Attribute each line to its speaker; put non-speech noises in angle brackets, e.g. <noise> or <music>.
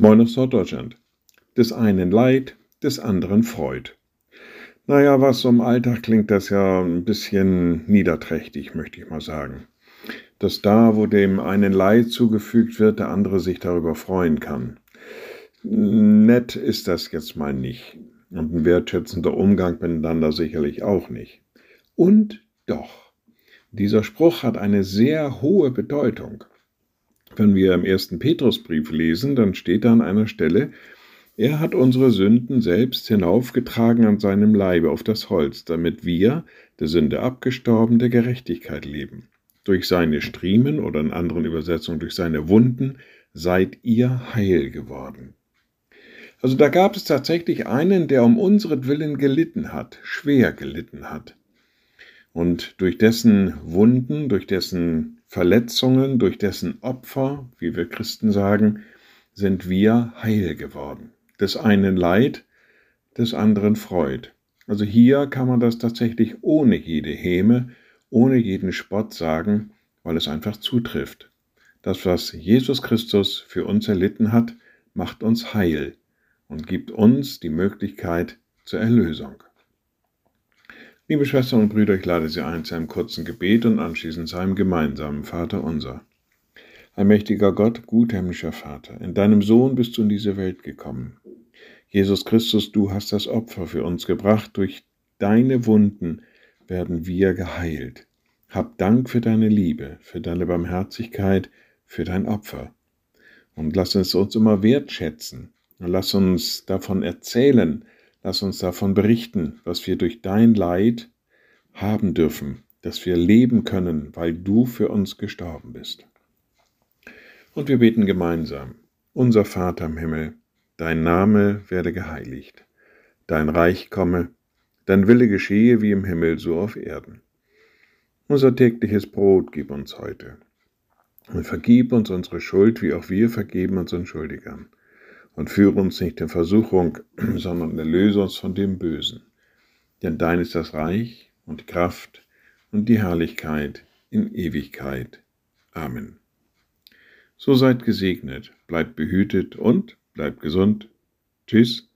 Speaker 1: Moin aus Norddeutschland. Des einen Leid, des anderen Freud. Naja, was im Alltag klingt das ja ein bisschen niederträchtig, möchte ich mal sagen. Dass da, wo dem einen Leid zugefügt wird, der andere sich darüber freuen kann. Nett ist das jetzt mal nicht. Und ein wertschätzender Umgang miteinander sicherlich auch nicht. Und doch, dieser Spruch hat eine sehr hohe Bedeutung. Wenn wir im ersten Petrusbrief lesen, dann steht da an einer Stelle, er hat unsere Sünden selbst hinaufgetragen an seinem Leibe auf das Holz, damit wir, der Sünde abgestorben, der Gerechtigkeit leben. Durch seine Striemen oder in anderen Übersetzungen durch seine Wunden seid ihr heil geworden. Also da gab es tatsächlich einen, der um unseren gelitten hat, schwer gelitten hat. Und durch dessen Wunden, durch dessen Verletzungen, durch dessen Opfer, wie wir Christen sagen, sind wir heil geworden. Des einen Leid, des anderen Freud. Also hier kann man das tatsächlich ohne jede Häme, ohne jeden Spott sagen, weil es einfach zutrifft. Das, was Jesus Christus für uns erlitten hat, macht uns heil und gibt uns die Möglichkeit zur Erlösung. Liebe Schwestern und Brüder, ich lade Sie ein zu einem kurzen Gebet und anschließend zu einem gemeinsamen Vater unser. Allmächtiger Gott, gut himmlischer Vater, in deinem Sohn bist du in diese Welt gekommen. Jesus Christus, du hast das Opfer für uns gebracht, durch deine Wunden werden wir geheilt. Hab Dank für deine Liebe, für deine Barmherzigkeit, für dein Opfer. Und lass es uns immer wertschätzen. Und lass uns davon erzählen, Lass uns davon berichten, was wir durch dein Leid haben dürfen, dass wir leben können, weil du für uns gestorben bist. Und wir beten gemeinsam. Unser Vater im Himmel, dein Name werde geheiligt, dein Reich komme, dein Wille geschehe wie im Himmel so auf Erden. Unser tägliches Brot gib uns heute. Und vergib uns unsere Schuld, wie auch wir vergeben unseren Schuldigern und führe uns nicht in Versuchung, <clears throat> sondern erlöse uns von dem Bösen. Denn dein ist das Reich und die Kraft und die Herrlichkeit in Ewigkeit. Amen. So seid gesegnet, bleibt behütet und bleibt gesund. Tschüss.